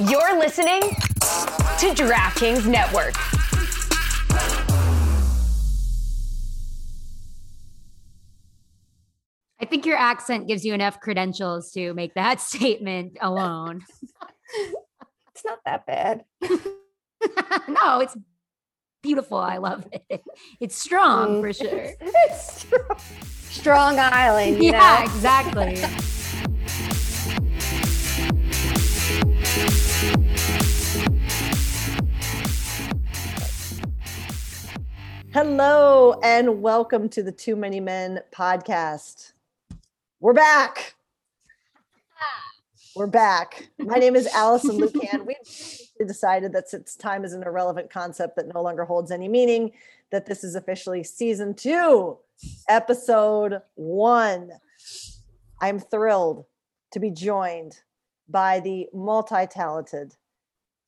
You're listening to DraftKings Network. I think your accent gives you enough credentials to make that statement alone. it's not that bad. no, it's beautiful. I love it. It's strong mm. for sure. It's strong. strong Island. yeah, know? exactly. Hello and welcome to the Too Many Men podcast. We're back. Ah. We're back. My name is Allison Lukan. We've decided that since time is an irrelevant concept that no longer holds any meaning, that this is officially season two, episode one. I'm thrilled to be joined by the multi talented,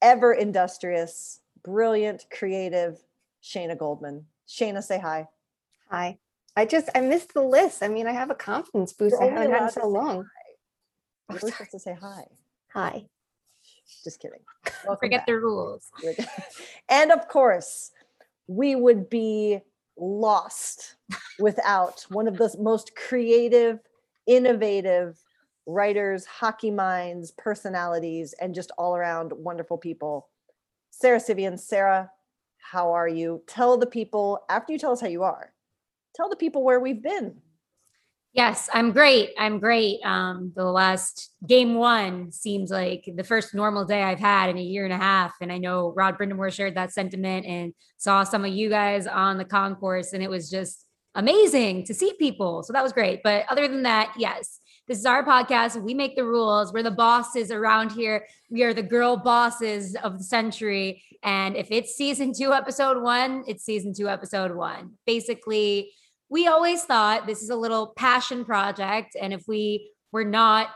ever industrious, brilliant, creative Shayna Goldman. Shayna, say hi. Hi. I just I missed the list. I mean, I have a confidence boost. You're I haven't had so long. You're oh, supposed to say hi. Hi. Just kidding. Welcome Forget back. the rules. and of course, we would be lost without one of the most creative, innovative writers, hockey minds, personalities, and just all around wonderful people. Sarah Civian, Sara, how are you? Tell the people, after you tell us how you are, tell the people where we've been. Yes, I'm great. I'm great. Um, the last game one seems like the first normal day I've had in a year and a half. And I know Rod Brind'Amour shared that sentiment and saw some of you guys on the concourse, and it was just amazing to see people. So that was great. But other than that, yes, this is our podcast. We make the rules. We're the bosses around here. We are the girl bosses of the century. And if it's season two, episode one, it's season two, episode one. Basically, we always thought this is a little passion project. And if we were not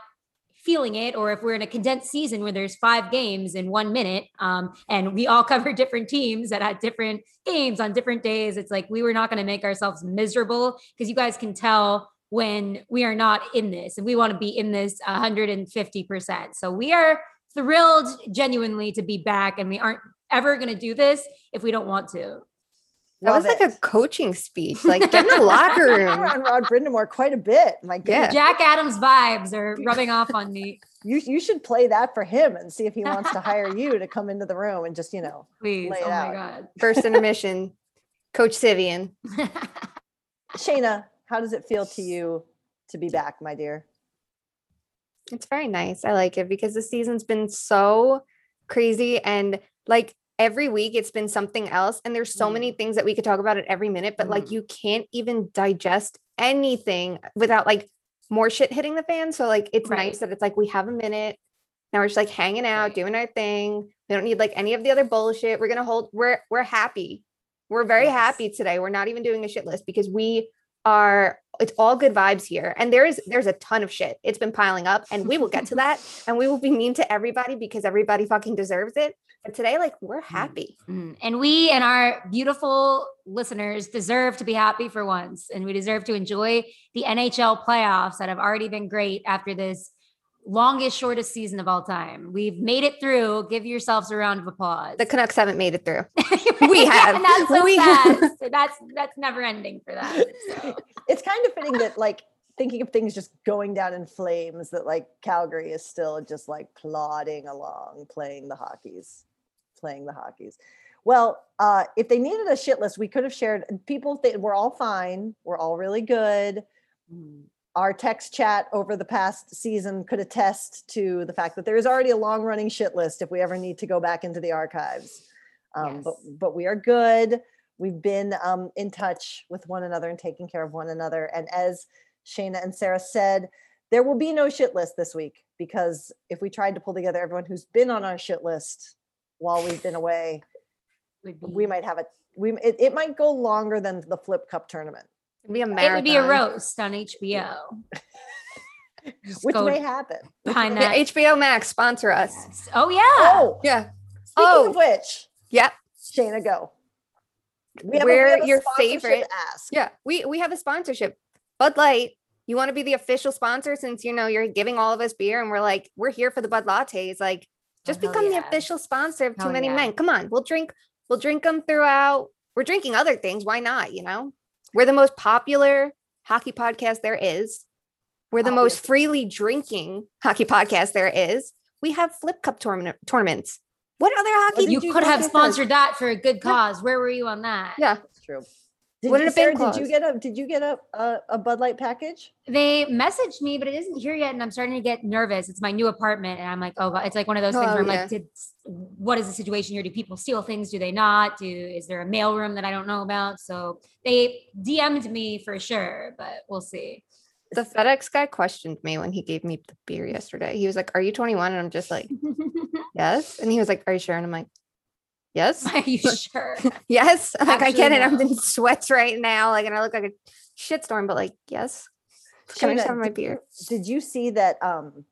feeling it, or if we're in a condensed season where there's five games in one minute, um, and we all cover different teams that had different games on different days, it's like we were not going to make ourselves miserable because you guys can tell when we are not in this and we want to be in this 150%. So we are thrilled genuinely to be back and we aren't ever going to do this if we don't want to. That Love was like a coaching speech. Like get in the locker room. around Rod Brind'Amour quite a bit. My goodness. Yeah. Jack Adams vibes are rubbing off on me. You you should play that for him and see if he wants to hire you to come into the room and just, you know, please. oh out. my God. First intermission, Coach Civian. Shayna, how does it feel to you to be back, my dear? It's very nice. I like it because the season's been so crazy and like every week it's been something else and there's so mm. many things that we could talk about at every minute but mm. like you can't even digest anything without like more shit hitting the fan so like it's right. nice that it's like we have a minute now we're just like hanging out right. doing our thing we don't need like any of the other bullshit we're gonna hold we're we're happy we're very yes. happy today we're not even doing a shit list because we are it's all good vibes here. And there is there's a ton of shit. It's been piling up and we will get to that and we will be mean to everybody because everybody fucking deserves it. But today like we're happy. Mm-hmm. and we and our beautiful listeners deserve to be happy for once. And we deserve to enjoy the nhl playoffs that have already been great after this longest, shortest season of all time. We've made it through. Give yourselves a round of applause. The Canucks haven't made it through. we have. and that's so we fast. that's that's never ending for that. So. It's kind of fitting that like thinking of things just going down in flames that like Calgary is still just like plodding along playing the hockeys playing the hockeys well uh if they needed a shit list we could have shared people think we're all fine we're all really good mm our text chat over the past season could attest to the fact that there is already a long running shit list if we ever need to go back into the archives. Um, yes. but, but we are good. We've been um, in touch with one another and taking care of one another. And as Shayna and Sarah said, there will be no shit list this week because if we tried to pull together everyone who's been on our shit list while we've been away, we might have a we it, it might go longer than the flip cup tournament It'd be a marathon. It would be a roast on HBO. Which may happen. Behind that. Yeah, HBO Max sponsor us. Yes. Oh yeah. Oh yeah. Speaking oh. of which, yep. Shayna, go. We have We're a, your favorite. Ask. Yeah, we we have a sponsorship. Bud Light. You want to be the official sponsor since you know you're giving all of us beer and we're like we're here for the Bud lattes. Like Just oh, hell become the official sponsor of Too Hell Many yeah. Men. Come on, we'll drink. We'll drink them throughout. We're drinking other things. Why not? You know, we're the most popular hockey podcast there is. We're the most freely drinking hockey podcast there is. We have flip cup tournament tournaments. What other hockey? did You you could have guys- sponsored that for a good cause. Where were you on that? Yeah, That's true. Did What you, did it been Sarah, did you get a did you get a, a a Bud Light package? They messaged me, but it isn't here yet, and I'm starting to get nervous. It's my new apartment, and I'm like, oh, God. it's like one of those oh, things Oh, where I'm yeah. like, did what is the situation here? Do people steal things? Do they not? Do is there a mail room that I don't know about? So they DM'd me for sure, but we'll see. the FedEx guy questioned me when he gave me the beer yesterday. He was like, "Are you 21?" And I'm just like, "Yes." And he was like, "Are you sure?" And I'm like, "Yes." Are you sure? Yes. I'm like, I get it. I'm in sweats right now. Like, and I look like a shitstorm, but like, yes. Can I just Shayna, have my beer? Did you see that um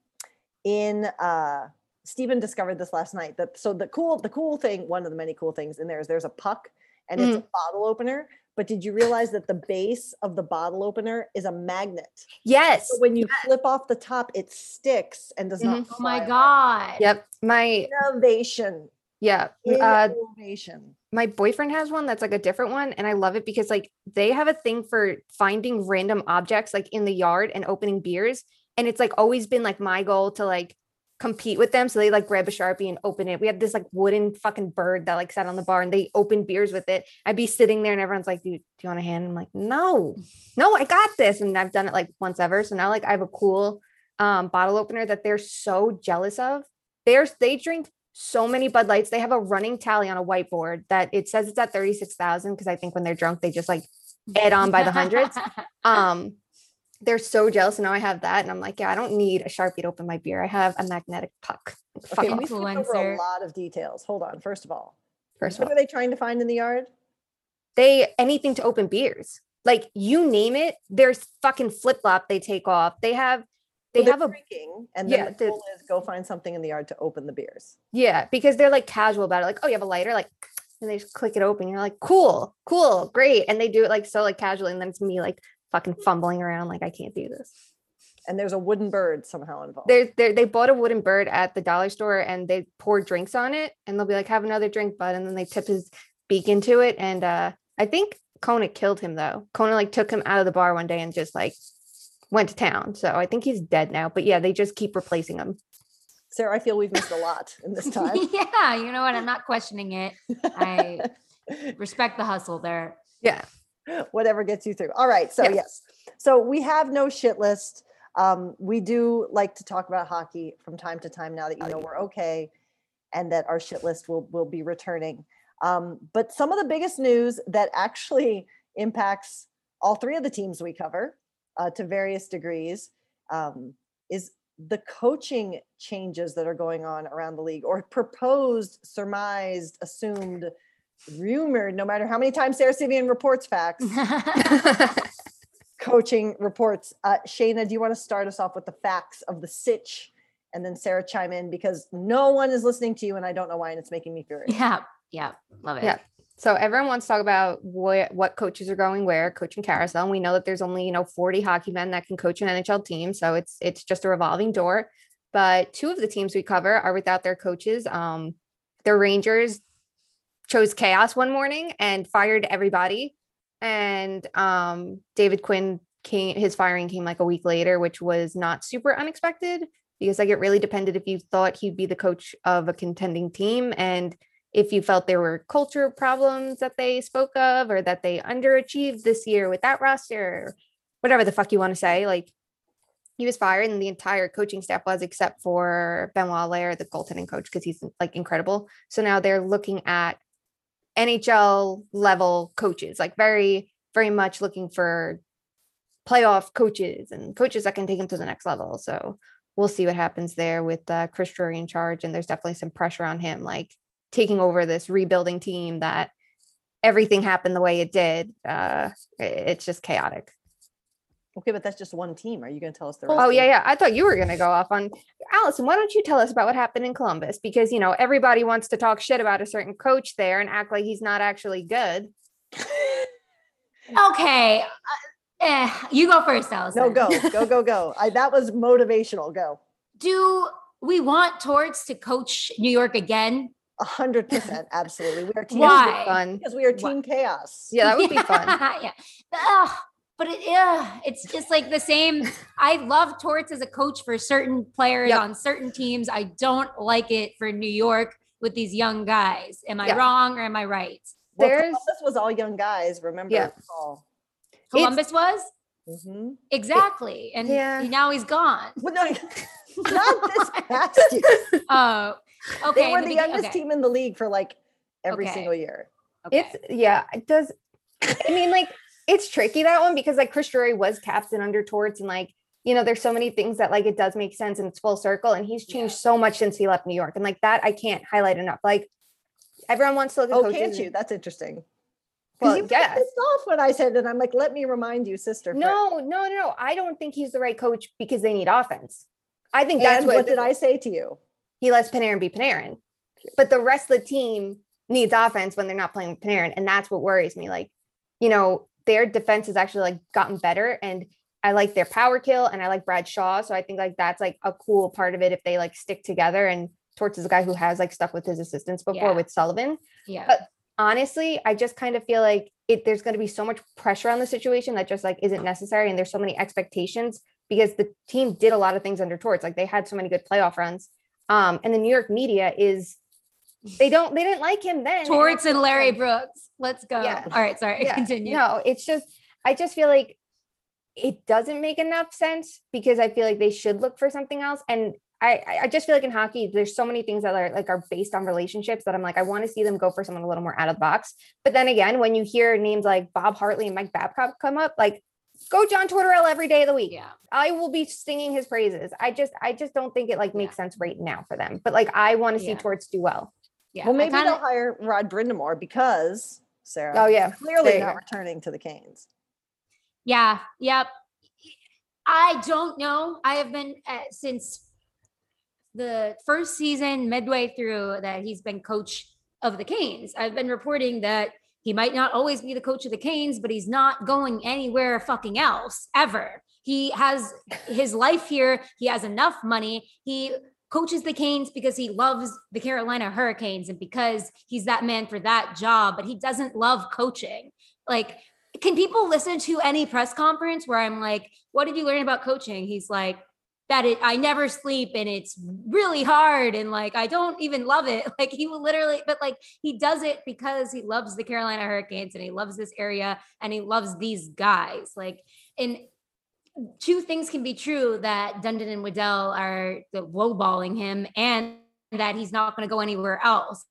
in uh Stephen discovered this last night that so the cool the cool thing one of the many cool things in there is there's a puck and it's a bottle opener but did you realize that the base of the bottle opener is a magnet Yes. so when you flip off the top it sticks and does not oh my fly away. god. Yep. My innovation yeah. Uh innovation my boyfriend has one that's like a different one and I love it because like they have a thing for finding random objects like in the yard and opening beers and it's like always been like my goal to like compete with them. So they like grab a sharpie and open it. We have this like wooden fucking bird that like sat on the bar and they opened beers with it. I'd be sitting there and everyone's like do, do you want a hand? I'm like no. No i got this. And i've done it like once ever. So now like i have a cool um bottle opener that they're so jealous of. They're they drink so many Bud Lights. They have a running tally on a whiteboard that it says it's at 36,000 because I think when they're drunk, they just like add on by the hundreds. Um, they're so jealous. And now I have that. And I'm like, yeah, I don't need a Sharpie to open my beer. I have a magnetic puck. Fuck okay off. we skipped over a lot of details hold on first of all First of what all, are they trying to find in the yard they anything to open beers. Like you name it, there's fucking flip flop they take off. They have they So they're have a drinking and then yeah, the the- goal is go find something in the yard to open the beers Yeah, because they're like casual about it. Like, oh, you have a lighter, like, and they just click it open. You're like, cool, cool, great. And they do it like so like casually, and then it's me like fucking fumbling around, like I can't do this. and there's a wooden bird somehow involved They're, they're they bought a wooden bird at the dollar store and they pour drinks on it, and they'll be like, have another drink, bud, and then they tip his beak into it. And uh I think Kona killed him though. Kona like took him out of the bar one day and just like went to town. So I think he's dead now. But yeah, they just keep replacing him. Sarah, I feel we've missed a lot in this time. yeah, you know what? I'm not questioning it. I respect the hustle there. Yeah. Whatever gets you through. All right. So Yeah. yes. So we have no shit list. Um, we do like to talk about hockey from time to time now that you know we're okay and that our shit list will will be returning. Um, but some of the biggest news that actually impacts all three of the teams we cover uh, to various degrees um, is the coaching changes that are going on around the league or proposed, surmised, assumed, rumored, no matter how many times Sarah Civian reports facts, coaching reports. Uh, Shayna, do you want to start us off with the facts of the sitch? And then Sarah chime in because no one is listening to you and I don't know why and it's making me furious. yeah, yeah, love it. Yeah. So everyone wants to talk about what what coaches are going where, coaching carousel. And we know that there's only, you know, 40 hockey men that can coach an NHL team. So it's it's just a revolving door. But two of the teams we cover are without their coaches. Um, the Rangers chose chaos one morning and fired everybody. And um, David Quinn came his firing came like a week later, which was not super unexpected because like it really depended if you thought he'd be the coach of a contending team and if you felt there were culture problems that they spoke of or that they underachieved this year with that roster, whatever the fuck you want to say, like he was fired and the entire coaching staff was except for Benoit Allaire, the goaltending coach, because he's like incredible. So now they're looking at NHL level coaches, like very, very much looking for playoff coaches and coaches that can take them to the next level. So we'll see what happens there with uh, Chris Drury in charge. And there's definitely some pressure on him, like taking over this rebuilding team that everything happened the way it did. Uh, it's just chaotic. Okay, but that's just one team. Are you going to tell us the rest? Oh of yeah, yeah. I thought you were gonna go off on Allison. Why don't you tell us about what happened in Columbus? Because you know everybody wants to talk shit about a certain coach there and act like he's not actually good. Okay. Uh, eh, you go first, Allison. No, go, go, go, go. I, that was motivational. Go. Do we want Torts to coach New York again. A hundred percent, absolutely. We are team Why? Fun. because we are team chaos. Yeah, that would be fun. yeah. Ugh, but it, yeah, it's just like the same. I love Torts as a coach for certain players Yep. on certain teams. I don't like it for New York with these young guys. Am I Yeah. wrong or am I right? Well, There's- Columbus was all young guys. Remember? Yeah. Paul? Columbus was Mhm. exactly, and Yeah. now he's gone. Well, no, not this past year. Oh, okay. they in were the the youngest okay, team in the league for like every Okay. single year. okay. It's yeah, it does. I mean, like it's tricky that one because like Chris Drury was captain under Torts and like you know there's so many things that like it does make sense and it's full circle and he's changed so much since he left New York and like that I can't highlight enough. Like everyone wants to look at Oh, can't you? That's interesting. Well, you yeah. pissed off when I said and I'm like, let me remind you, sister. friend." No, no, no, no. I don't think he's the right coach because they need offense. I think that's And what, what did I say to you? he lets Panarin be Panarin. But the rest of the team needs offense when they're not playing with Panarin. And that's what worries me. Like, you know, their defense has actually like gotten better. And I like their power kill and I like Brad Shaw. So I think like that's like a cool part of it if they like stick together. And Torts is a guy who has like stuck with his assistants before Yeah. with Sullivan. yeah. but- Honestly, I just kind of feel like it there's going to be so much pressure on the situation that just like isn't necessary. And there's so many expectations because the team did a lot of things under Torts. Like they had so many good playoff runs. Um, and the New York media is they don't they didn't like him then. Torts and Larry Brooks. Let's go. Yeah. All right, sorry. Yeah, Continue. No, it's just I just feel like it doesn't make enough sense because I feel like they should look for something else. And I I- just feel like in hockey, there's so many things that are like are based on relationships that I'm like, I want to see them go for someone a little more out of the box. But then again, when you hear names like Bob Hartley and Mike Babcock come up, like go John Tortorella every day of the week. Yeah. I will be singing his praises. I just I just don't think it like makes sense right now for them. But like I want to see Yeah. Torts do well. Yeah. well, maybe kinda- they'll hire Rod Brind'Amour because Sarah. Oh yeah. clearly not returning to the Canes. Yeah. Yep. I don't know. I have been uh, since the first season, midway through, that he's been coach of the Canes. I've been reporting that he might not always be the coach of the Canes, but he's not going anywhere fucking else ever. He has his life here. He has enough money. He coaches the Canes because he loves the Carolina Hurricanes and because he's that man for that job, but he doesn't love coaching. Like, can people listen to any press conference where I'm like, what did you learn about coaching? He's like, that it, I never sleep and it's really hard and like I don't even love it. Like he will literally, but like he does it because he loves the Carolina Hurricanes and he loves this area and he loves these guys. Like, and two things can be true that Dundon and Waddell are lowballing him and that he's not going to go anywhere else.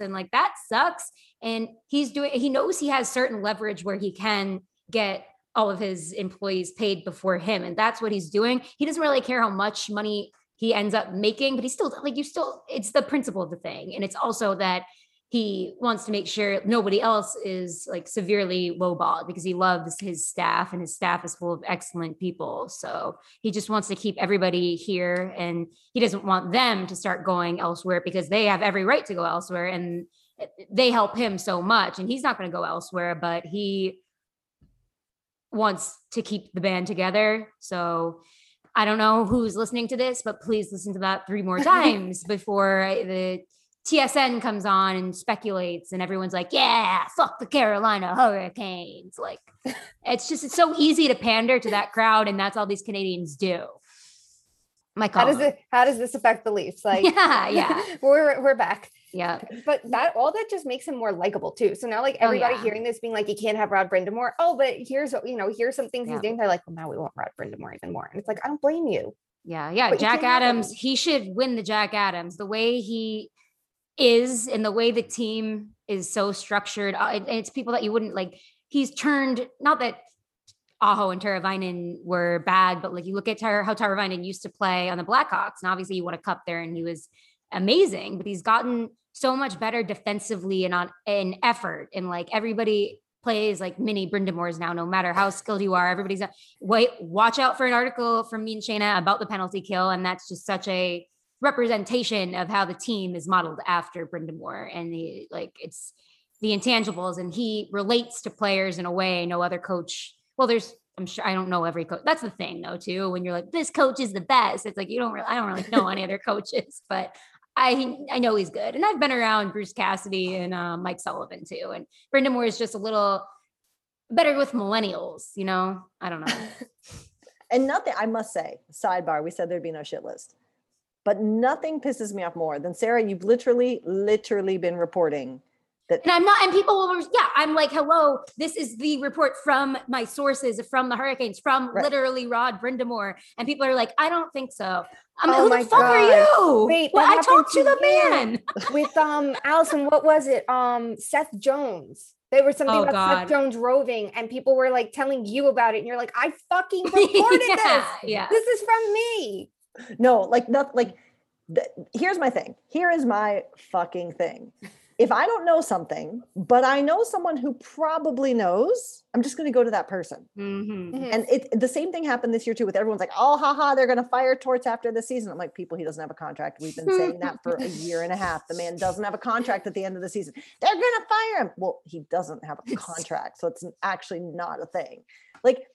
And like that sucks. And he's doing, he knows he has certain leverage where he can get all of his employees paid before him. And that's what he's doing. He doesn't really care how much money he ends up making, but he's still like, you still, it's the principle of the thing. And it's also that he wants to make sure nobody else is like severely lowballed because he loves his staff and his staff is full of excellent people. So he just wants to keep everybody here and he doesn't want them to start going elsewhere because they have every right to go elsewhere and they help him so much and he's not going to go elsewhere, but he wants to keep the band together. So I don't know who's listening to this, but please listen to that three more times before the TSN comes on and speculates, and everyone's like, "Yeah, fuck the Carolina Hurricanes." Like, it's just it's so easy to pander to that crowd, and that's all these Canadians do. My How does it how does this affect the Leafs? Like Yeah, yeah. we're we're back. Yeah, But that all that just makes him more likable too. So now like oh, everybody Oh, yeah. hearing this being like you can't have Rod Brind'Amour. Oh, but here's what you know, here's some things Yeah. he's doing. They're like, well, now we want Rod Brind'Amour even more. And it's like, I don't blame you. yeah, yeah. But Jack Adams, he should win the Jack Adams. The way he is and the way the team is so structured, uh, it's people that you wouldn't like. He's turned not that Aho and Teravainen were bad, but like you look at Tar- how Teravainen used to play on the Blackhawks, and obviously he won a cup there, and he was amazing. But he's gotten so much better defensively and on in effort, and like everybody plays like mini Brind'Amours now. No matter how skilled you are, everybody's a, wait. Watch out for an article from me and Shayna about the penalty kill, and that's just such a representation of how the team is modeled after Brind'Amour, and the like it's the intangibles, and he relates to players in a way no other coach well, there's I'm sure I don't know every coach. That's the thing though, too. When you're like, this coach is the best, it's like you don't really, I don't really know any other coaches, but I I know he's good. And I've been around Bruce Cassidy and uh, Mike Sullivan too. And Brind'Amour is just a little better with millennials, you know? I don't know. and nothing, I must say, sidebar, we said there'd be no shit list. But nothing pisses me off more than Sarah, you've literally, literally been reporting that and I'm not, and people will, yeah, I'm like, hello, this is the report from my sources, from the Hurricanes, from Right. literally Rod Brind'Amour. And people are like, I don't think so. I'm Oh who my the fuck are you? Wait, well, I talked to happened the man. with um Allison, what was it? Um Seth Jones. There was something Oh, about God. Seth Jones roving, and people were like telling you about it, and you're like, I fucking reported yeah, this. yeah. This is from me. No, like not like th- here's my thing. Here is my fucking thing. If I don't know something, but I know someone who probably knows, I'm just going to go to that person. Mhm. Mhm. And it the same thing happened this year too with everyone's like, "Oh, haha, they're going to fire Torts after the season." I'm like, "People, he doesn't have a contract. We've been saying that for a year and a half. The man doesn't have a contract at the end of the season. They're going to fire him." Well, he doesn't have a contract, so it's actually not a thing. Like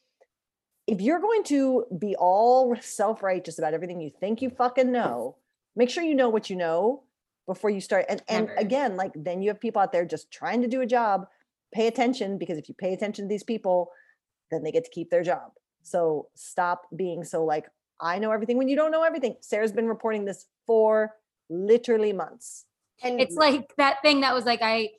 if you're going to be all self-righteous about everything you think you fucking know, make sure you know what you know before you start. And and again, like then you have people out there just trying to do a job. Pay attention because if you pay attention to these people, then they get to keep their job. So stop being so like I know everything when you don't know everything. Sarah's been reporting this for literally months. And It's like that thing that was like, I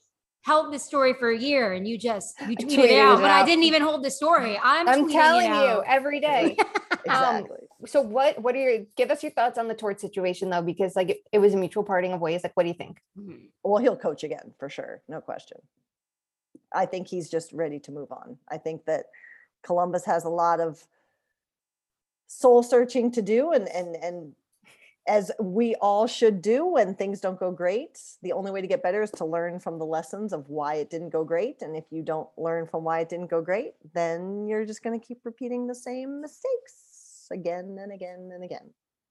held this story for a year and you just, you tweeted, tweeted it out, it but I didn't even hold the story. I'm, I'm telling you out. every day. Um, Exactly. so what what are your give us your thoughts on the tort situation though? Because like it, it was a mutual parting of ways. Like, what do you think? Mhm. well, he'll coach again for sure, no question. I think he's just ready to move on. I think that Columbus has a lot of soul searching to do and and and as we all should do when things don't go great, the only way to get better is to learn from the lessons of why it didn't go great. And if you don't learn from why it didn't go great, then you're just going to keep repeating the same mistakes again and again and again.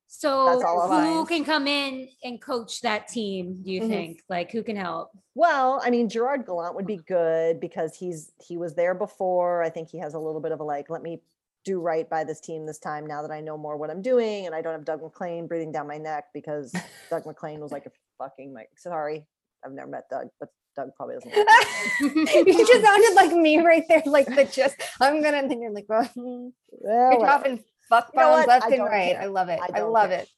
So who can come in and coach that team? Do you Mhm. think? Like who can help? Well, I mean, Gerard Gallant would be good because he's he was there before. I think he has a little bit of a like, let me do right by this team this time now that I know more what I'm doing and I don't have Doug MacLean breathing down my neck because Doug MacLean was like a fucking Mike. Sorry, I've never met Doug, but Doug probably doesn't. you just sounded like me right there, like the just I'm gonna and then you're like, well, Well, you're dropping fuck You know left I and right. care. I love it. I I, love care. it.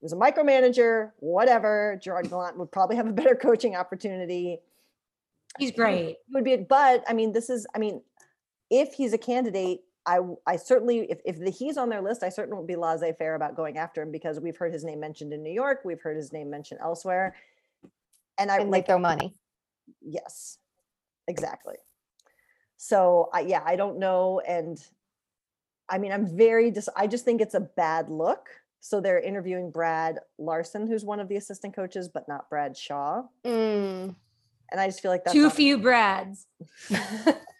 He was a micromanager, whatever. Gerard Gallant would probably have a better coaching opportunity. He's great. would be but i mean this is i mean if he's a candidate i w- i certainly if, if the, he's on their list i certainly won't be laissez-faire about going after him because we've heard his name mentioned in new york we've heard his name mentioned elsewhere and i And like like throw money. yes exactly so I, yeah i don't know and i mean i'm very dis- i just think it's a bad look so they're interviewing brad larsen who's one of the assistant coaches but not brad shaw Mm. and i just feel like that's Too few Brads.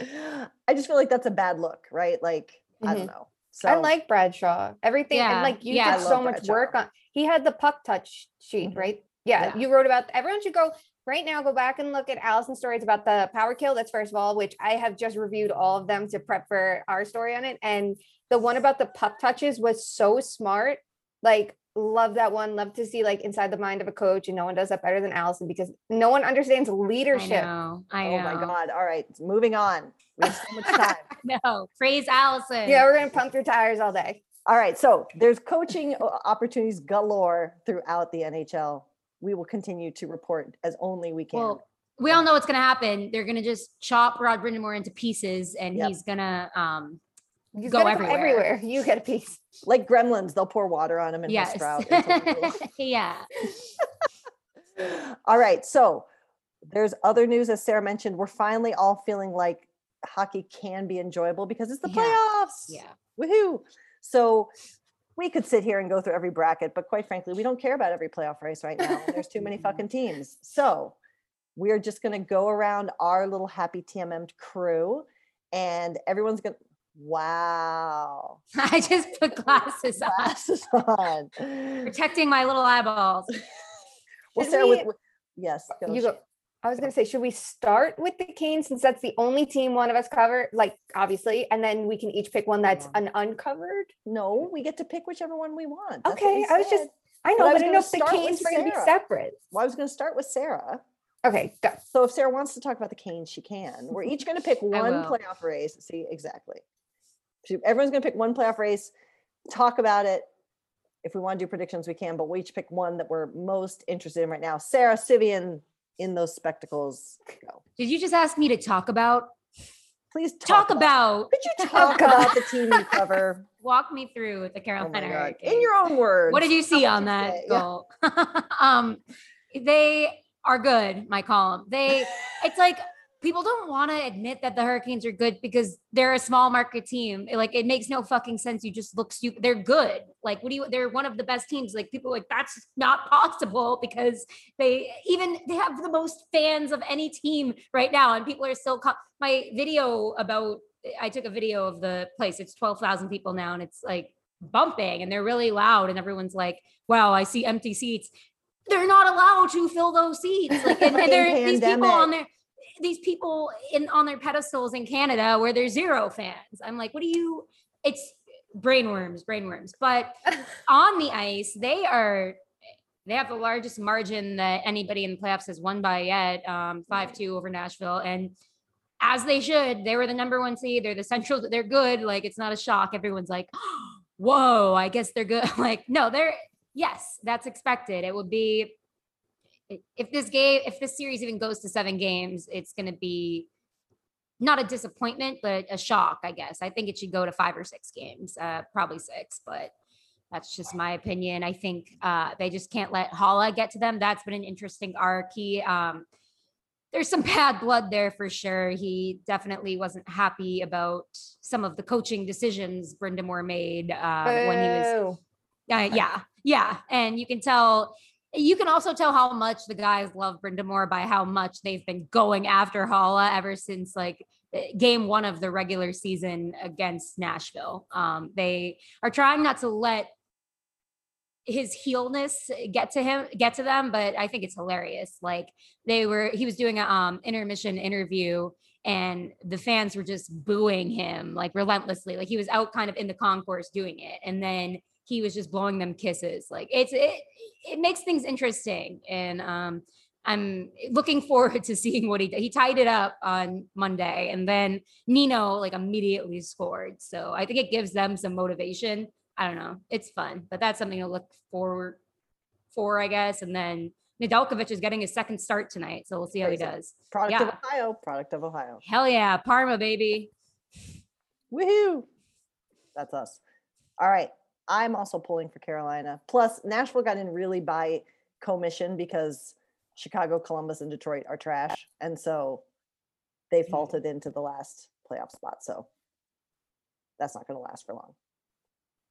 I just feel like that's a bad look, right? Like, I don't know. So I like Brad Shaw. Everything Yeah, and like you yeah, did so much Brad Shaw. work on. He had the puck touch sheet, Mhm. right? Yeah, Yeah. you wrote about. Everyone should go right now. Go back and look at Allison's stories about the power kill. That's first of all, which I have just reviewed all of them to prep for our story on it. And the one about the puck touches was so smart. Like, love that one. Love to see like inside the mind of a coach, and no one does that better than Allison because no one understands leadership. I know. I oh know. my God. All right. Moving on. We have so much time. No, praise Allison. Yeah, we're gonna pump your tires all day. All right. So there's coaching opportunities galore throughout the NHL. We will continue to report as only we can. Well, we all know what's gonna happen. They're gonna just chop Rod Brind'Amour into pieces, and Yep. he's gonna um He's Go everywhere. everywhere. You get a piece. like gremlins, they'll pour water on him and yes, sprout. yeah. all right. So there's other news, as Sarah mentioned. We're finally all feeling like hockey can be enjoyable because it's the playoffs. Yeah. Woohoo. So we could sit here and go through every bracket, but quite frankly, we don't care about every playoff race right now. There's too many fucking teams. So we're just going to go around our little happy TMM crew and everyone's going to, wow. I just put glasses on, Glasses on. protecting my little eyeballs. Well, Should Sarah, with, we- with- yes. Uh, go, You go. I was gonna say, should we start with the Canes since that's the only team one of us covered? Like, obviously, and then we can each pick one that's Yeah. an uncovered. No, we get to pick whichever one we want. That's Okay, we I was just, said. I But know, I but was I didn't know if the start Canes were gonna be separate. Well, I was going to start with Sarah. Okay, go. So if Sarah wants to talk about the Canes, she can. We're each going to pick one will. playoff race. See, exactly. Everyone's going to pick one playoff race, talk about it. If we want to do predictions, we can, but we each pick one that we're most interested in right now. Sarah Civian in those spectacles. Go. Did you just ask me to talk about? Please Talk about. Could you talk about the team you cover? Walk me through the Oh Carolina God. In your own words. What did you see on that say? Yeah. um, they are good. My column. They. It's like people don't want to admit that the Hurricanes are good because they're a small market team. Like it makes no fucking sense. You just look stupid. They're good. Like what do you? They're one of the best teams. Like people are like that's not possible because they even they have the most fans of any team right now, and people are still. Co- my video about I took a video of the place. It's twelve thousand people now, and it's like bumping and they're really loud and everyone's like wow i see empty seats they're not allowed to fill those seats like and, and there these people on pandemic. These people in on their pedestals in canada where there's zero fans. I'm like what do you it's brainworms brainworms but on the ice they are they have the largest margin that anybody in the playoffs has won by yet um 5-2 over nashville. And as they should they were the number one seed. They're the central they're good. Like it's not a shock. Everyone's like whoa i guess they're good. Like no they're yes that's expected. It would be if this game if this series even goes to seven games it's going to be not a disappointment but a shock i guess. I think it should go to five or six games uh probably six but that's just my opinion. I think uh they just can't let Haula get to them. That's been an interesting arc. He um there's some bad blood there for sure. He definitely wasn't happy about some of the coaching decisions Brind'Amour made um, when he was uh, yeah, yeah, and you can tell. You can also tell how much the guys love Brind'Amour by how much they've been going after Haula ever since like eh, game one of the regular season against Nashville. Um, they are trying not to let his heelness get to him, get to them, but I think it's hilarious. Like they were, he was doing a um, intermission interview and the fans were just booing him like relentlessly. Like he was out kind of in the concourse doing it. And then he was just blowing them kisses. Like it's, it, it makes things interesting. And um, I'm looking forward to seeing what he did. He tied it up on Monday and then Nino like immediately scored. So I think it gives them some motivation. I don't know. It's fun, but that's something to look forward for, I guess. And then Nedeljkovic is getting his second start tonight. So we'll see how he does. Product of Ohio. Product of Ohio. Hell yeah. Parma, baby. Woohoo! That's us. All right. I'm also pulling for Carolina. Plus, Nashville got in really by commission because Chicago, Columbus, and Detroit are trash. And so they faulted into the last playoff spot. So that's not going to last for long.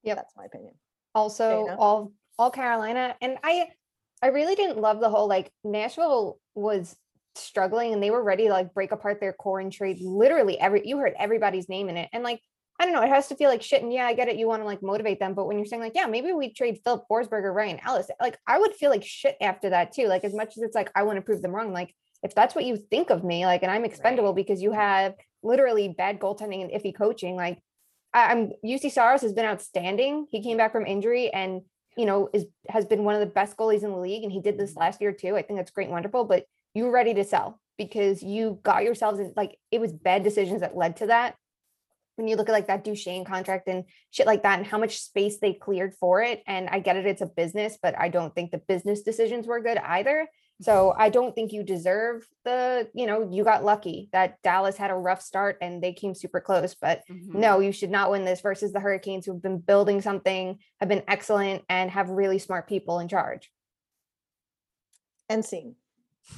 Yeah, That's my opinion. also Dana? all all Carolina and I I really didn't love the whole like Nashville was struggling and they were ready to like break apart their core and trade literally every you heard everybody's name in it and like I don't know it has to feel like shit and yeah I get it you want to like motivate them but when you're saying like yeah maybe we trade Filip Forsberg or Ryan Ellis like I would feel like shit after that too like as much as it's like I want to prove them wrong like if that's what you think of me like and I'm expendable because you have literally bad goaltending and iffy coaching like I, I'm Juuse Saros has been outstanding. He came back from injury and you know is has been one of the best goalies in the league, and he did this mm-hmm. last year too. I think that's great, and wonderful. But you were ready to sell because you got yourselves in like it was bad decisions that led to that. When you look at like that Duchene contract and shit like that, and how much space they cleared for it, and I get it, it's a business, but I don't think the business decisions were good either. So I don't think you deserve the, you know, you got lucky that Dallas had a rough start and they came super close, but Mhm. no, you should not win this versus the Hurricanes who've been building something, have been excellent, and have really smart people in charge. And scene.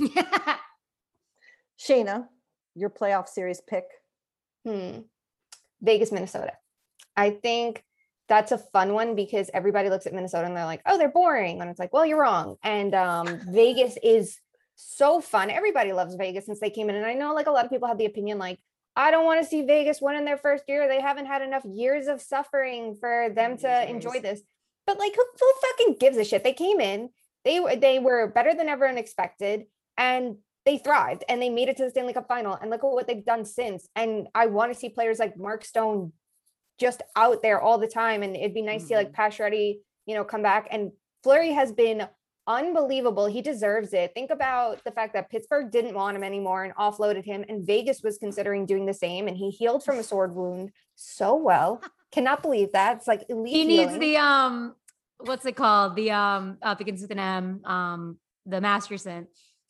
Shayna, your playoff series pick. Hmm. Vegas, Minnesota. I think that's a fun one because everybody looks at Minnesota and they're like, oh, they're boring. And it's like, well, you're wrong. And um, Vegas is so fun. Everybody loves Vegas since they came in. And I know like a lot of people have the opinion like, I don't want to see Vegas win in their first year. They haven't had enough years of suffering for them to enjoy this. But like, who, who fucking gives a shit? They came in, they they were better than everyone expected, and they thrived and they made it to the Stanley Cup final. And look at what they've done since. And I want to see players like Mark Stone just out there all the time. And it'd be nice to see like Pacioretty, you know, come back. And Fleury has been unbelievable. He deserves it. Think about the fact that Pittsburgh didn't want him anymore and offloaded him, and Vegas was considering doing the same. And he healed from a sword wound so well. Cannot believe that. It's like elite. He needs the um, what's it called? The um, uh, begins with an M. Um, the Masterton.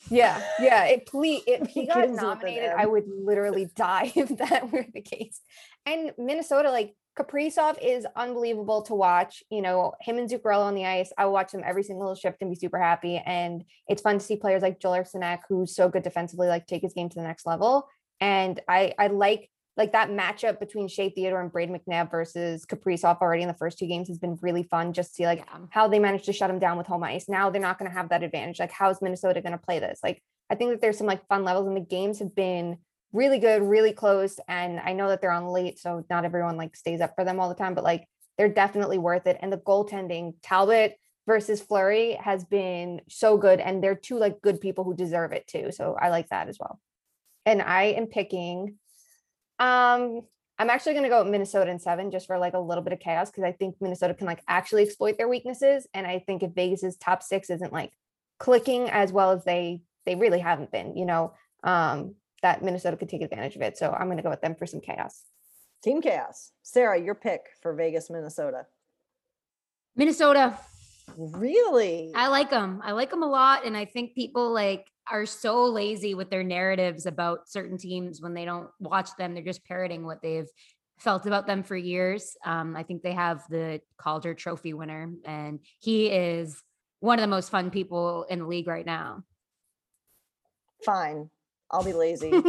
Yeah, yeah. It please if he got Begins with an nominated. I would literally die if that were the case. And Minnesota, like Kaprizov is unbelievable to watch. You know, him and Zuccarello on the ice. I will watch them every single shift and be super happy. And it's fun to see players like Joel Eriksson Ek, who's so good defensively, like take his game to the next level. And I I like like that matchup between Shea Theodore and Brayden McNabb versus Kaprizov already in the first two games has been really fun. Just to see like Yeah. how they managed to shut him down with home ice. Now they're not going to have that advantage. Like, how is Minnesota going to play this? Like, I think that there's some like fun levels, and the games have been really good, really close. And I know that they're on late, so not everyone like stays up for them all the time, but like they're definitely worth it. And the goaltending, Talbot versus Fleury, has been so good, and they're two like good people who deserve it too. So I like that as well. And I am picking. Um, I'm actually going to go Minnesota in seven just for like a little bit of chaos because I think Minnesota can like actually exploit their weaknesses. And I think if Vegas's top six isn't like clicking as well as they they really haven't been, you know, um, that Minnesota could take advantage of it. So I'm going to go with them for some chaos. Team Chaos. Sarah, your pick for Vegas, Minnesota. Minnesota. Really? I like them. I like them a lot. And I think people like are so lazy with their narratives about certain teams when they don't watch them. They're just parroting what they've felt about them for years. Um, I think they have the Calder Trophy winner, and he is one of the most fun people in the league right now. Fine. I'll be lazy.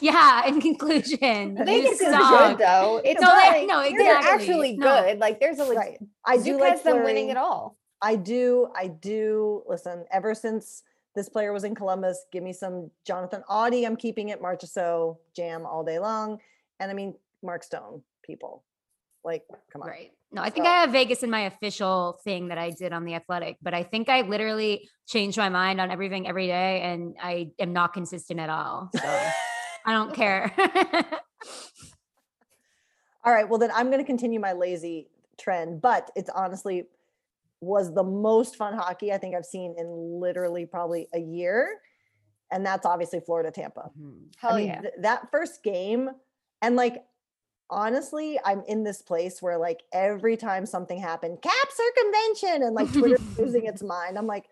Yeah. In conclusion, you Vegas is suck. good though. It's No, not- they- no, they're actually No. good. Like there's a leg- right. I do Zuka's like them winning Fleury. it all. I do. I do. Listen, ever since this player was in Columbus, give me some Jonathan Audie. I'm keeping it. Marchessault jam all day long. And I mean, Mark Stone people. Like, come on. Right. No, I think So- I have Vegas in my official thing that I did on the athletic, but I think I literally changed my mind on everything every day and I am not consistent at all. So I don't care. All right. Well, then I'm going to continue my lazy trend, but it's honestly was the most fun hockey I think I've seen in literally probably a year. And that's obviously Florida Tampa. Hell I mean, yeah. th- that first game, and like, honestly, I'm in this place where like every time something happened, cap circumvention, and like Twitter losing its mind, I'm like,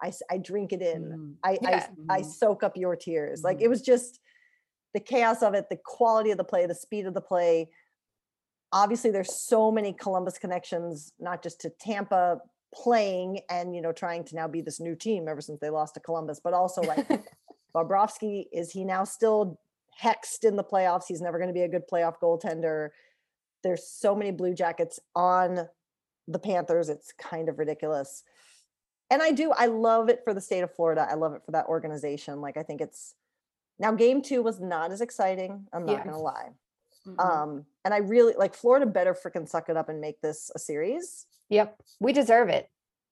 I, I drink it in. Mm. I, Yeah. I, I Mhm. soak up your tears. Like Mhm. it was just the chaos of it, the quality of the play, the speed of the play. Obviously, there's so many Columbus connections, not just to Tampa playing and you know trying to now be this new team ever since they lost to Columbus, but also like Bobrovsky is he now still hexed in the playoffs? He's never going to be a good playoff goaltender. There's so many Blue Jackets on the Panthers. It's kind of ridiculous. And I do, I love it for the state of Florida. I love it for that organization. Like, I think it's now game two was not as exciting. I'm not Yeah. going to lie. Mhm. Um, and I really like Florida better freaking suck it up and make this a series. Yep. We deserve it.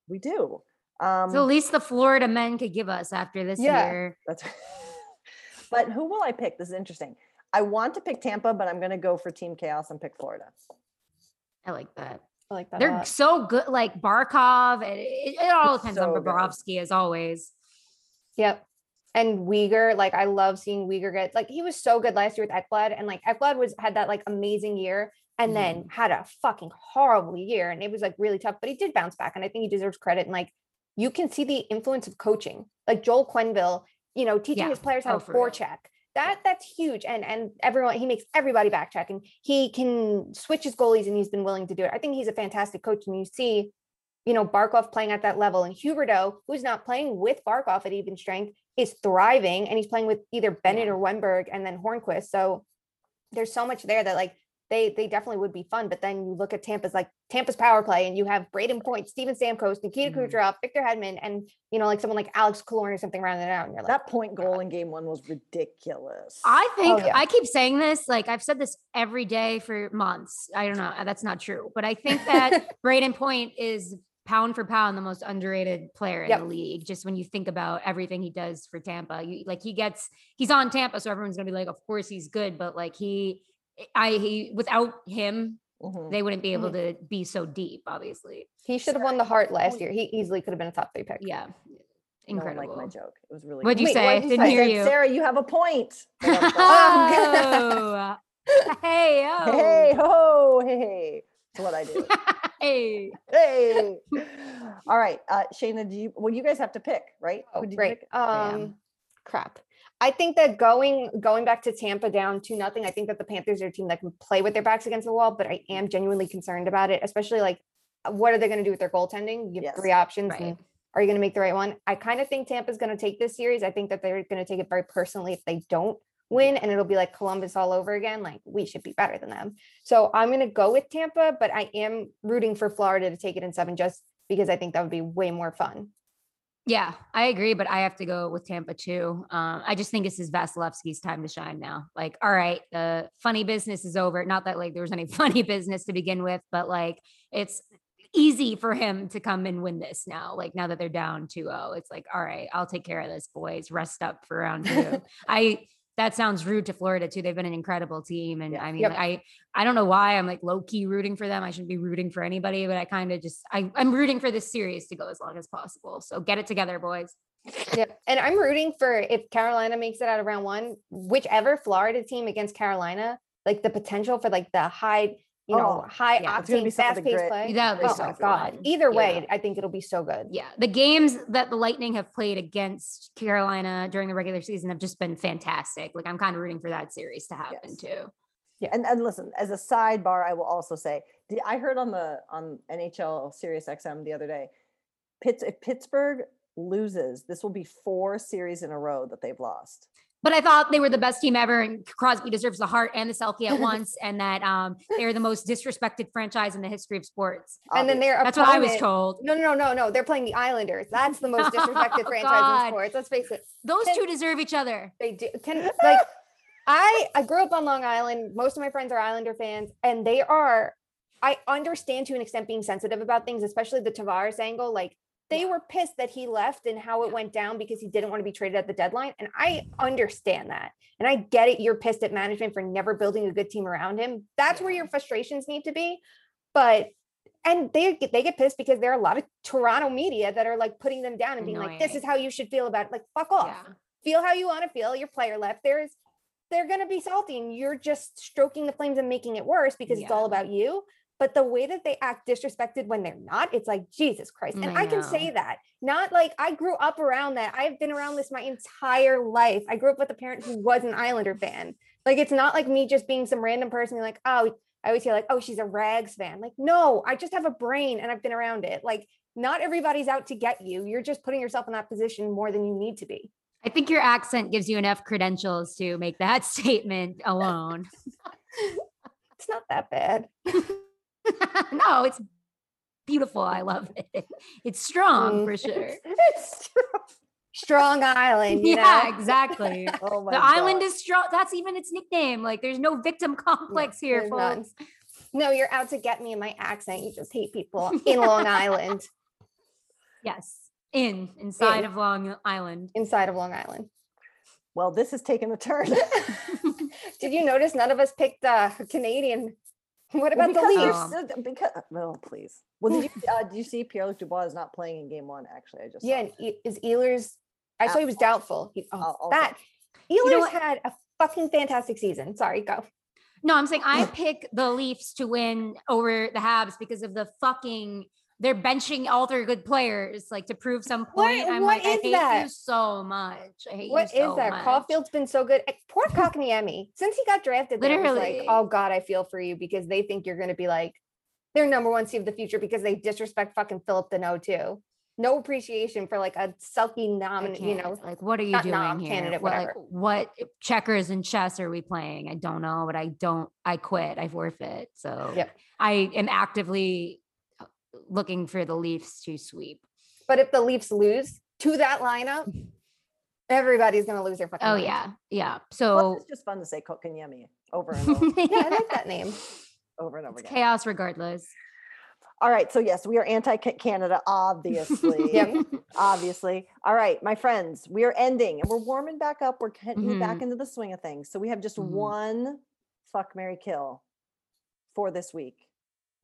We do. Um, so at least the Florida men could give us after this Yeah. year. That's but who will I pick? This is interesting. I want to pick Tampa, but I'm going to go for Team Chaos and pick Florida. I like that. I like that. They're lot. so good, like Barkov. It, it, it all depends on So good. Bobrovsky as always. Yep. And Weegar, like I love seeing Weegar get like he was so good last year with Ekblad, and like Ekblad was had that like amazing year, and then mm-hmm. had a fucking horrible year, and it was like really tough. But he did bounce back, and I think he deserves credit. And like you can see the influence of coaching, like Joel Quenneville, you know, teaching Yeah. his players how Oh, to real. forecheck. That that's huge, and and everyone he makes everybody back check, and he can switch his goalies, and he's been willing to do it. I think he's a fantastic coach, and you see you know, Barkov playing at that level and Huberdeau, who's not playing with Barkov at even strength, is thriving and he's playing with either Bennett or Wennberg and then Hornqvist. So there's so much there that like they they definitely would be fun. But then you look at Tampa's like Tampa's power play and you have Brayden Point, Steven Stamkos, Nikita Mhm. Kucherov, Victor Hedman, and you know, like someone like Alex Killorn or something rounding it out. And you're like, That point goal in game one was ridiculous. I think yeah. I keep saying this, like I've said this every day for months. I don't know, that's not true, but I think that Brayden Point is pound for pound the most underrated player in Yep. the league. Just when you think about everything he does for Tampa, you, like he gets he's on Tampa, so everyone's gonna be like, of course he's good, but like he, I he without him, Mhm. they wouldn't be able to be so deep. Obviously, He should have won the Hart last year. He easily could have been a top three pick. yeah, No one incredible. my joke. It was really. What'd you good. Wait, say? what'd you Didn't say? hear you. Sarah, you have a point. Oh, hey, oh, hey ho, hey, hey. What I do. hey. hey. All right, uh, Shayna, do you? Well, you guys have to pick, right? Oh, great. pick? Um, crap. I think that going going back to Tampa down to nothing. I think that the Panthers are a team that can play with their backs against the wall, but I am genuinely concerned about it, especially like uh, what are they going to do with their goaltending? You have Yes. three options. Right. and Are you going to make the right one? I kind of think Tampa's going to take this series. I think that they're going to take it very personally if they don't win, and it'll be like Columbus all over again. Like we should be better than them. So I'm going to go with Tampa, but I am rooting for Florida to take it in seven just because I think that would be way more fun. Yeah, I agree, but I have to go with Tampa too. Um, I just think this is Vasilevskiy's time to shine now. Like, all right, the funny business is over. Not that like there was any funny business to begin with, but like it's easy for him to come and win this now. Like now that they're down 2-0, it's like, all right, I'll take care of this, boys. Rest up for round two. I that sounds rude to Florida too. They've been an incredible team, and Yeah. I mean, Yep. I I don't know why I'm like low key rooting for them. I shouldn't be rooting for anybody, but I kind of just I I'm rooting for this series to go as long as possible. So get it together, boys. Yep. And I'm rooting for if Carolina makes it out of round one, whichever Florida team against Carolina, like the potential for like the high, you know, Oh, high yeah, it's gonna be octane, fast the paced play. That would Oh so my fun. God. Either way, Yeah. I think it'll be so good. Yeah, the games that the Lightning have played against Carolina during the regular season have just been fantastic. Like I'm kind of rooting for that series to happen Yes. too. Yeah, and and listen, as a sidebar, I will also say, I heard on the on NHL Sirius XM the other day, Pitts if Pittsburgh loses, this will be four series in a row that they've lost. But I thought they were the best team ever, and Crosby deserves the Hart and the Selke at once, and that um, they're the most disrespected franchise in the history of sports. And then they're that's what I was told. No, no, no, no. No. They're playing the Islanders. That's the most disrespected Oh, franchise God. in sports. Let's face it. Those Can- two deserve each other. They do can like I I grew up on Long Island. Most of my friends are Islander fans, and they are. I understand to an extent being sensitive about things, especially the Tavares angle. Like they were pissed that he left and how it went down because he didn't want to be traded at the deadline, and I understand that. And I get it. You're pissed at management for never building a good team around him. That's where your frustrations need to be. But and they get they get pissed because there are a lot of Toronto media that are like putting them down and being like, "This is how you should feel about it." Like, fuck off Yeah. feel how you want to feel. Your player left. There's they're gonna be salty, and you're just stroking the flames and making it worse because it's all about you. But the way that they act disrespected when they're not, it's like Jesus Christ. And I I, can say that. Not like I grew up around that. I've been around this my entire life. I grew up with a parent who was an Islander fan. Like it's not like me just being some random person being like, oh, I always hear like, oh, she's a rags fan. Like, no, I just have a brain and I've been around it. Like, not everybody's out to get you. You're just putting yourself in that position more than you need to be. I think your accent gives you enough credentials to make that statement alone. It's not that bad. no, it's beautiful. I love it. It's strong for sure. It's true. Strong Island, you yeah, know? exactly. Oh my the island is strong. That's even its nickname. Like there's no victim complex here, there's none. No, you're out to get me in my accent. You just hate people in Long Island, Yes. In inside In. of Long Island. inside of Long Island. Well, this has taken a turn. Did you notice none of us picked uh, Canadian? What Well, about the Leafs? Um, because well, please. Well, did you uh, did you see Pierre Luc Dubois is not playing in Game One? Actually, I just Yeah, and. E- is Ehlers? I saw he was doubtful. He, oh, Oh, also- that Ehlers know had a fucking fantastic season. Sorry, go. No, I'm saying I pick the Leafs to win over the Habs because of the fucking they're benching all their good players like to prove some What- point. I'm what like, I hate that? you so much. I hate What is you so that? much. Caulfield's been so good. Poor Kotkaniemi. Since he got drafted, was like, Literally. oh God, I feel for you because they think you're going to be like their number one seed of the future because they disrespect fucking Phillip Danault too. No appreciation for like a Selke nominee, you know. like what are you doing nom, here? candidate, what, like, whatever. what checkers and chess are we playing? I don't know, but I don't. I quit. I forfeit. So Yep. I am actively looking for the Leafs to sweep. But if the Leafs lose to that lineup, everybody's going to lose their fucking. Oh minds. yeah, yeah. Plus, So it's just fun to say Kotkaniemi over and over, yeah, I like that name. over and over it's again. chaos regardless. All right. So yes, we are anti-Canada, obviously. Yep. obviously. All right, my friends, we are ending and we're warming back up. We're getting back Mhm. into the swing of things. So we have just Mhm. one fuck Mary kill for this week,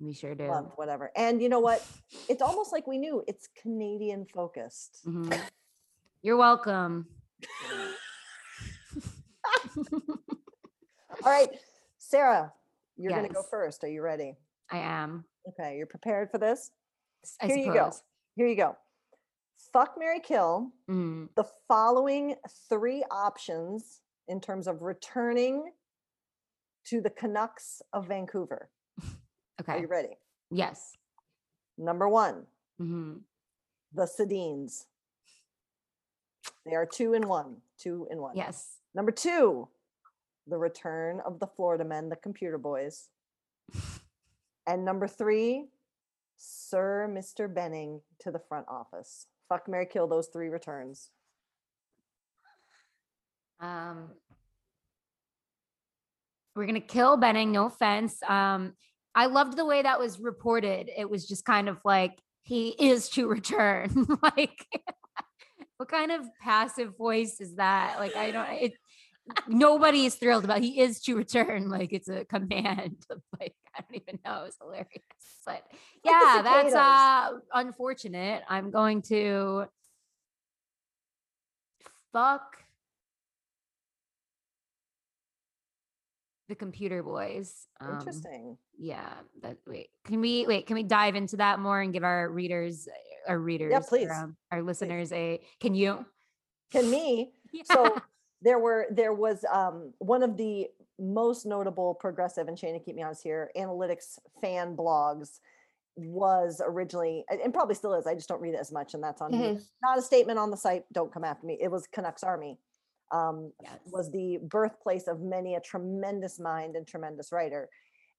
We sure do. month, whatever. And you know what? It's almost like we knew it's Canadian focused. Mhm. You're welcome. All right, Sarah, you're gonna go first. Are you ready? I am. Okay, you're prepared for this? I Here you go. Here you go. Fuck Mary Kill. Mhm. the following three options in terms of returning to the Canucks of Vancouver. Are Okay. you ready? Yes. Number one, hmm the Sedins. They are two in one, two in one. Yes. Number two, the return of the Florida men, the computer boys. And number three, Sir Mr. Benning to the front office. Fuck Mary Kill those three returns. Um, we're gonna kill Benning. No offense. Um, I loved the way that was reported. It was just kind of like he is to return. like, what kind of passive voice is that? Like, I don't. It. Nobody is thrilled about. He is to return. Like it's a command. Like I don't even know. It's hilarious. But yeah, that's uh unfortunate. I'm going to fuck the computer boys. Um, Interesting. Yeah. That wait. Can we wait? Can we dive into that more and give our readers, our readers, our, please. um, our listeners a? Can you? Can me? Yeah. so there were there was um, one of the most notable progressive and Shane to keep me honest here analytics fan blogs was originally and- and probably still is i just don't read it as much and that's on me not a statement on the site don't come after me it was canucks army um, Yes. was the birthplace of many a tremendous mind and tremendous writer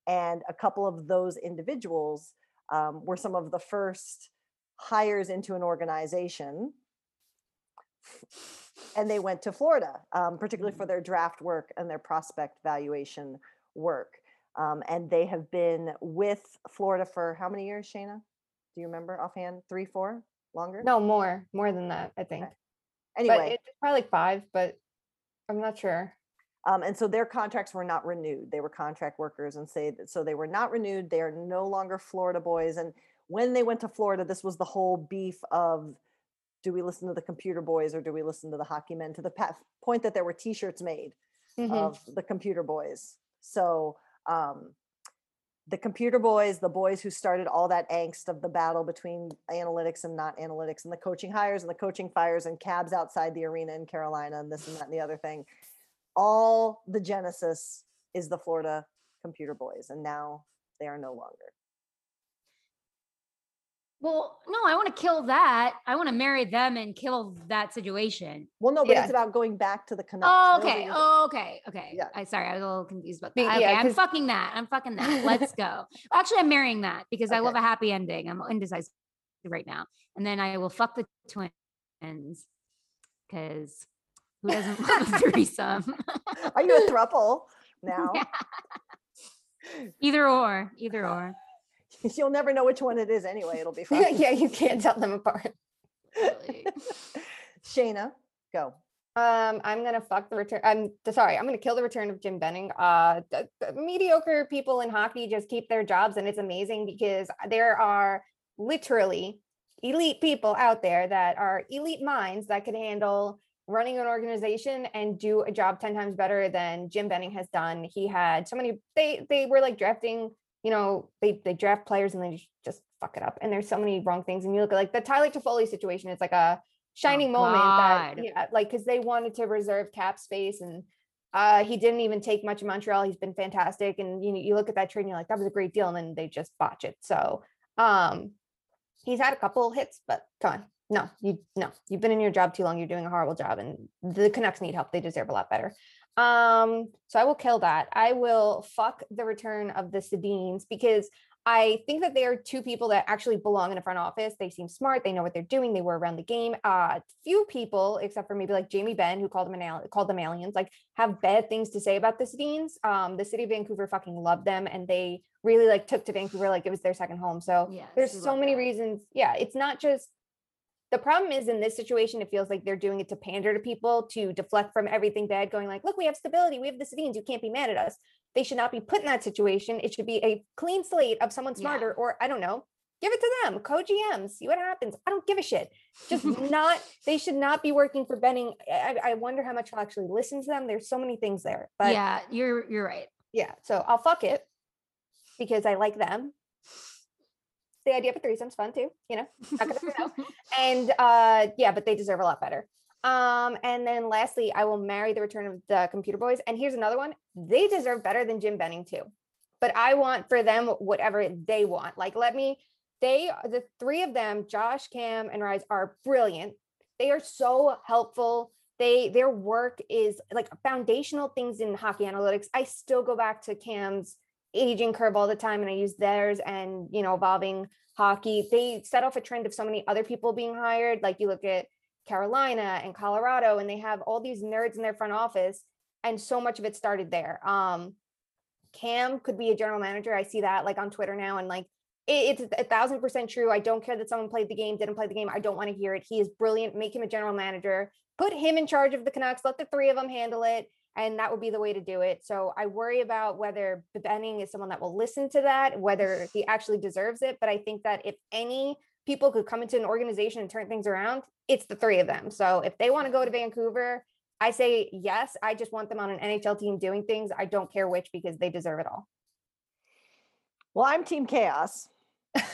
and a couple of those individuals um, were some of the first hires into an organization and they went to Florida, um, particularly for their draft work and their prospect valuation work. Um, and they have been with Florida for how many years, Shayna? Do you remember offhand? Three, four, longer? No, more, more than that, I think. But Anyway, it's probably like five, but I'm not sure. Um, and so their contracts were not renewed. They were contract workers, and say that so they were not renewed. They are no longer Florida boys. And when they went to Florida, this was the whole beef of do we listen to the computer boys or do we listen to the hockey men? To the pa- point that there were T-shirts made Mhm. of the computer boys. So um, the computer boys, the boys who started all that angst of the battle between analytics and not analytics, and the coaching hires and the coaching fires and cabs outside the arena in Carolina and this and that and the other thing. All the genesis is the Florida computer boys, and now they are no longer. Well, no, I want to kill that. I want to marry them and kill that situation. Well, no, but Yeah. it's about going back to the Canucks. Oh, okay. Oh, okay. Okay. Yeah. I sorry, I was a little confused about Be- that. yeah, Okay, I'm fucking that. I'm fucking that. Let's go. Actually, I'm marrying that because I love a happy ending. I'm indecisive right now. And then I will fuck the twins because who doesn't love a threesome? Are you a thruple now? either or, either or. You'll never know which one it is anyway. It'll be fun. yeah, you can't tell them apart. Really. Shayna, go. Um, I'm gonna fuck the return. I'm sorry. I'm gonna kill the return of Jim Benning. Uh, the, the mediocre people in hockey just keep their jobs, and it's amazing because there are literally elite people out there that are elite minds that could handle running an organization and do a job 10 times better than Jim Benning has done. He had so many they they were like drafting, you know, they they draft players and they just, fuck it up. And there's so many wrong things. And you look at like the Tyler Toffoli situation, it's like a shining moment that yeah, like because they wanted to reserve cap space and uh he didn't even take much in Montreal. He's been fantastic. And you know, you look at that trade and you're like, that was a great deal. And then they just botch it. So um he's had a couple hits, but come on. No, you no, you've been in your job too long. You're doing a horrible job, and the Canucks need help. They deserve a lot better. Um, so I will kill that. I will fuck the return of the Sedins because I think that they are two people that actually belong in a front office. They seem smart. They know what they're doing. They were around the game. Uh, few people, except for maybe like Jamie Benn, who called them an al- called them aliens, like have bad things to say about the Sedins. Um, the city of Vancouver fucking loved them, and they really like took to Vancouver like it was their second home. So Yes, there's so many that. reasons. Yeah, it's not just the problem is in this situation, it feels like they're doing it to pander to people to deflect from everything bad, going like, look, we have stability, we have the Sedins, you can't be mad at us. They should not be put in that situation. It should be a clean slate of someone Yeah. smarter, or I don't know, give it to them, co GMs, see what happens. I don't give a shit. Just not, they should not be working for Benning. I, I wonder how much I'll actually listen to them. There's so many things there, but yeah, you're you're right. yeah, so I'll fuck it because I like them. The idea of a threesome's fun too, you know. Say. And uh yeah, but they deserve a lot better. Um, and then lastly, I will marry the return of the computer boys. And here's another one. They deserve better than Jim Benning too. But I want for them whatever they want. Like let me they the three of them, Josh, Cam, and Rhys are brilliant. They are so helpful. They their work is like foundational things in hockey analytics. I still go back to Cam's aging curve all the time and I use theirs and you know evolving hockey. They set off a trend of so many other people being hired. Like you look at Carolina and Colorado, and they have all these nerds in their front office, and so much of it started there. Um, Cam could be a general manager. I see that like on Twitter now, and like it, it's a thousand percent true. I don't care that someone played the game, didn't play the game. I don't want to hear it. He is brilliant. Make him a general manager. Put him in charge of the Canucks. Let the three of them handle it. And that would be the way to do it. So I worry about whether Benning is someone that will listen to that, whether he actually deserves it. But I think that if any people could come into an organization and turn things around, it's the three of them. So if they want to go to Vancouver, I say yes. I just want them on an NHL team doing things. I don't care which because they deserve it all. Well, I'm Team Chaos.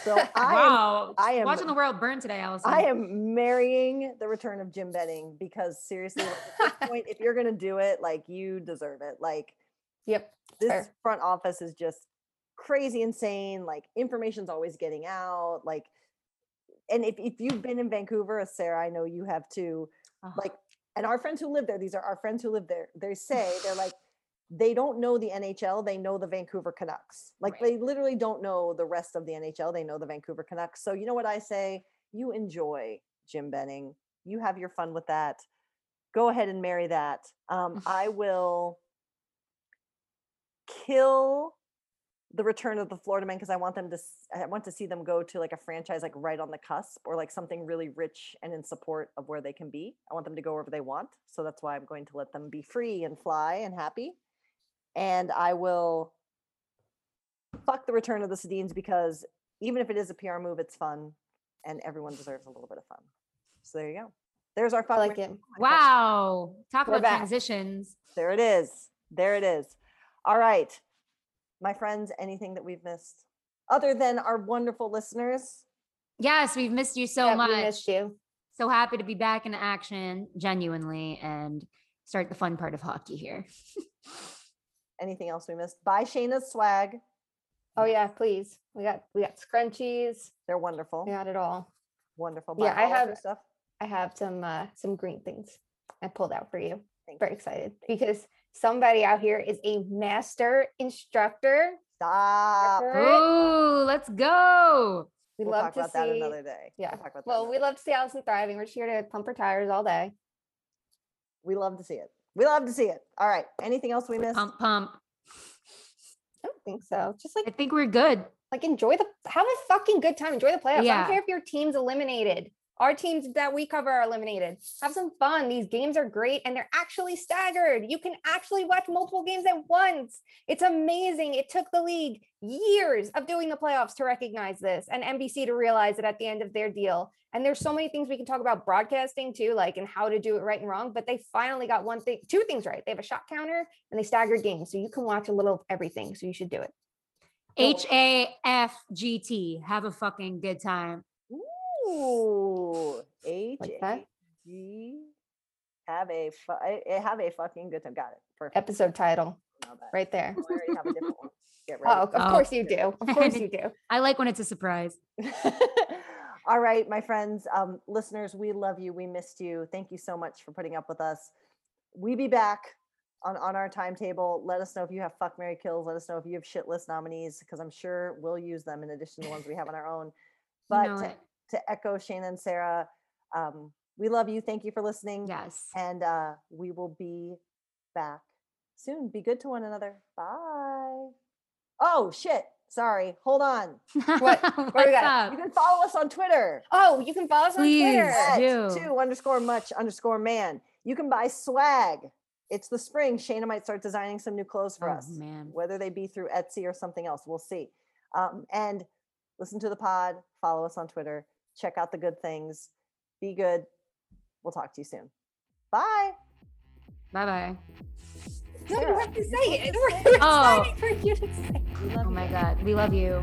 So I am I am- watching the world burn today, Allison. I am marrying the return of Jim Benning because seriously, at this point, if you're gonna do it, like you deserve it. Like Yep. this fair. front office is just crazy insane. Like information's always getting out. Like, and if, if you've been in Vancouver, as Sarah, I know you have too. Oh, Like, and our friends who live there, these are our friends who live there. They say they're like, they don't know the NHL, they know the Vancouver Canucks. Like Right. they literally don't know the rest of the NHL, they know the Vancouver Canucks. So you know what I say? You enjoy Jim Benning. You have your fun with that. Go ahead and marry that. Um, I will kill the return of the Florida men because I want them to I want to see them go to like a franchise like right on the cusp or like something really rich and in support of where they can be. I want them to go wherever they want. So that's why I'm going to let them be free and fly and happy. And I will fuck the return of the Sedins because even if it is a PR move, it's fun and everyone deserves a little bit of fun. So there you go. There's our I fuck like it. wow, talk We're about back. transitions. There it is. There it is. All right. My friends, anything that we've missed other than our wonderful listeners? Yes, we've missed you so Yeah, we much. missed you. So happy to be back in action, genuinely, and start the fun part of hockey here. Anything else we missed? Buy Shayna's swag. Oh yeah, please. We got we got scrunchies. They're wonderful. We got it all. Wonderful. Yeah, Buy I all of have- stuff. I have some uh some green things I pulled out for you. Thank Very you. excited because somebody out here is a master instructor. Stop. Right? Ooh, let's go. We We'll love talk to about see. that another day. Yeah. We'll talk about that Well, we love to see Allison thriving. We're here to pump her tires all day. We love to see it. We love to see it. All right. Anything else we missed? Pump, pump. I don't think so. Just like I think we're good. like enjoy the have a fucking good time. Enjoy the playoffs. I don't care if your team's eliminated. Our teams that we cover are eliminated. Have some fun. These games are great and they're actually staggered. You can actually watch multiple games at once. It's amazing. It took the league years of doing the playoffs to recognize this and NBC to realize it at the end of their deal. And there's so many things we can talk about broadcasting too, like and how to do it right and wrong. But they finally got one thing, two things right. They have a shot counter and they staggered games. So you can watch a little of everything. So you should do it. H A F G T. Have a fucking good time. Ooh. H Like A that? G. Have a fu- I- I have a fucking good time. Got it. Perfect. Episode title Now that- right there. Oh, I already have a different one. Get ready. Oh, of Oh. course you do. Of course you do. I like when it's a surprise. All right, my friends, um, listeners, we love you. We missed you. Thank you so much for putting up with us. We be back on, on our timetable. Let us know if you have fuck Mary kills. Let us know if you have shit list nominees because I'm sure we'll use them in addition to the ones we have on our own. But know to, to echo Shane and Sarah, um, we love you. Thank you for listening. Yes. And uh, we will be back soon. Be good to one another. Bye. Oh, shit. Sorry. Hold on. What? What's we got? You can follow us on Twitter. Oh, you can follow us on Twitter. Yeah. at two underscore much underscore man. You can buy swag. It's the spring. Shayna might start designing some new clothes for Oh, us, man. whether they be through Etsy or something else. We'll see. Um, and listen to the pod. Follow us on Twitter. Check out the good things. Be good. We'll talk to you soon. Bye. Bye bye. No, you have to say it. We're Oh. excited for you to say. We love Oh you. my God. We love you.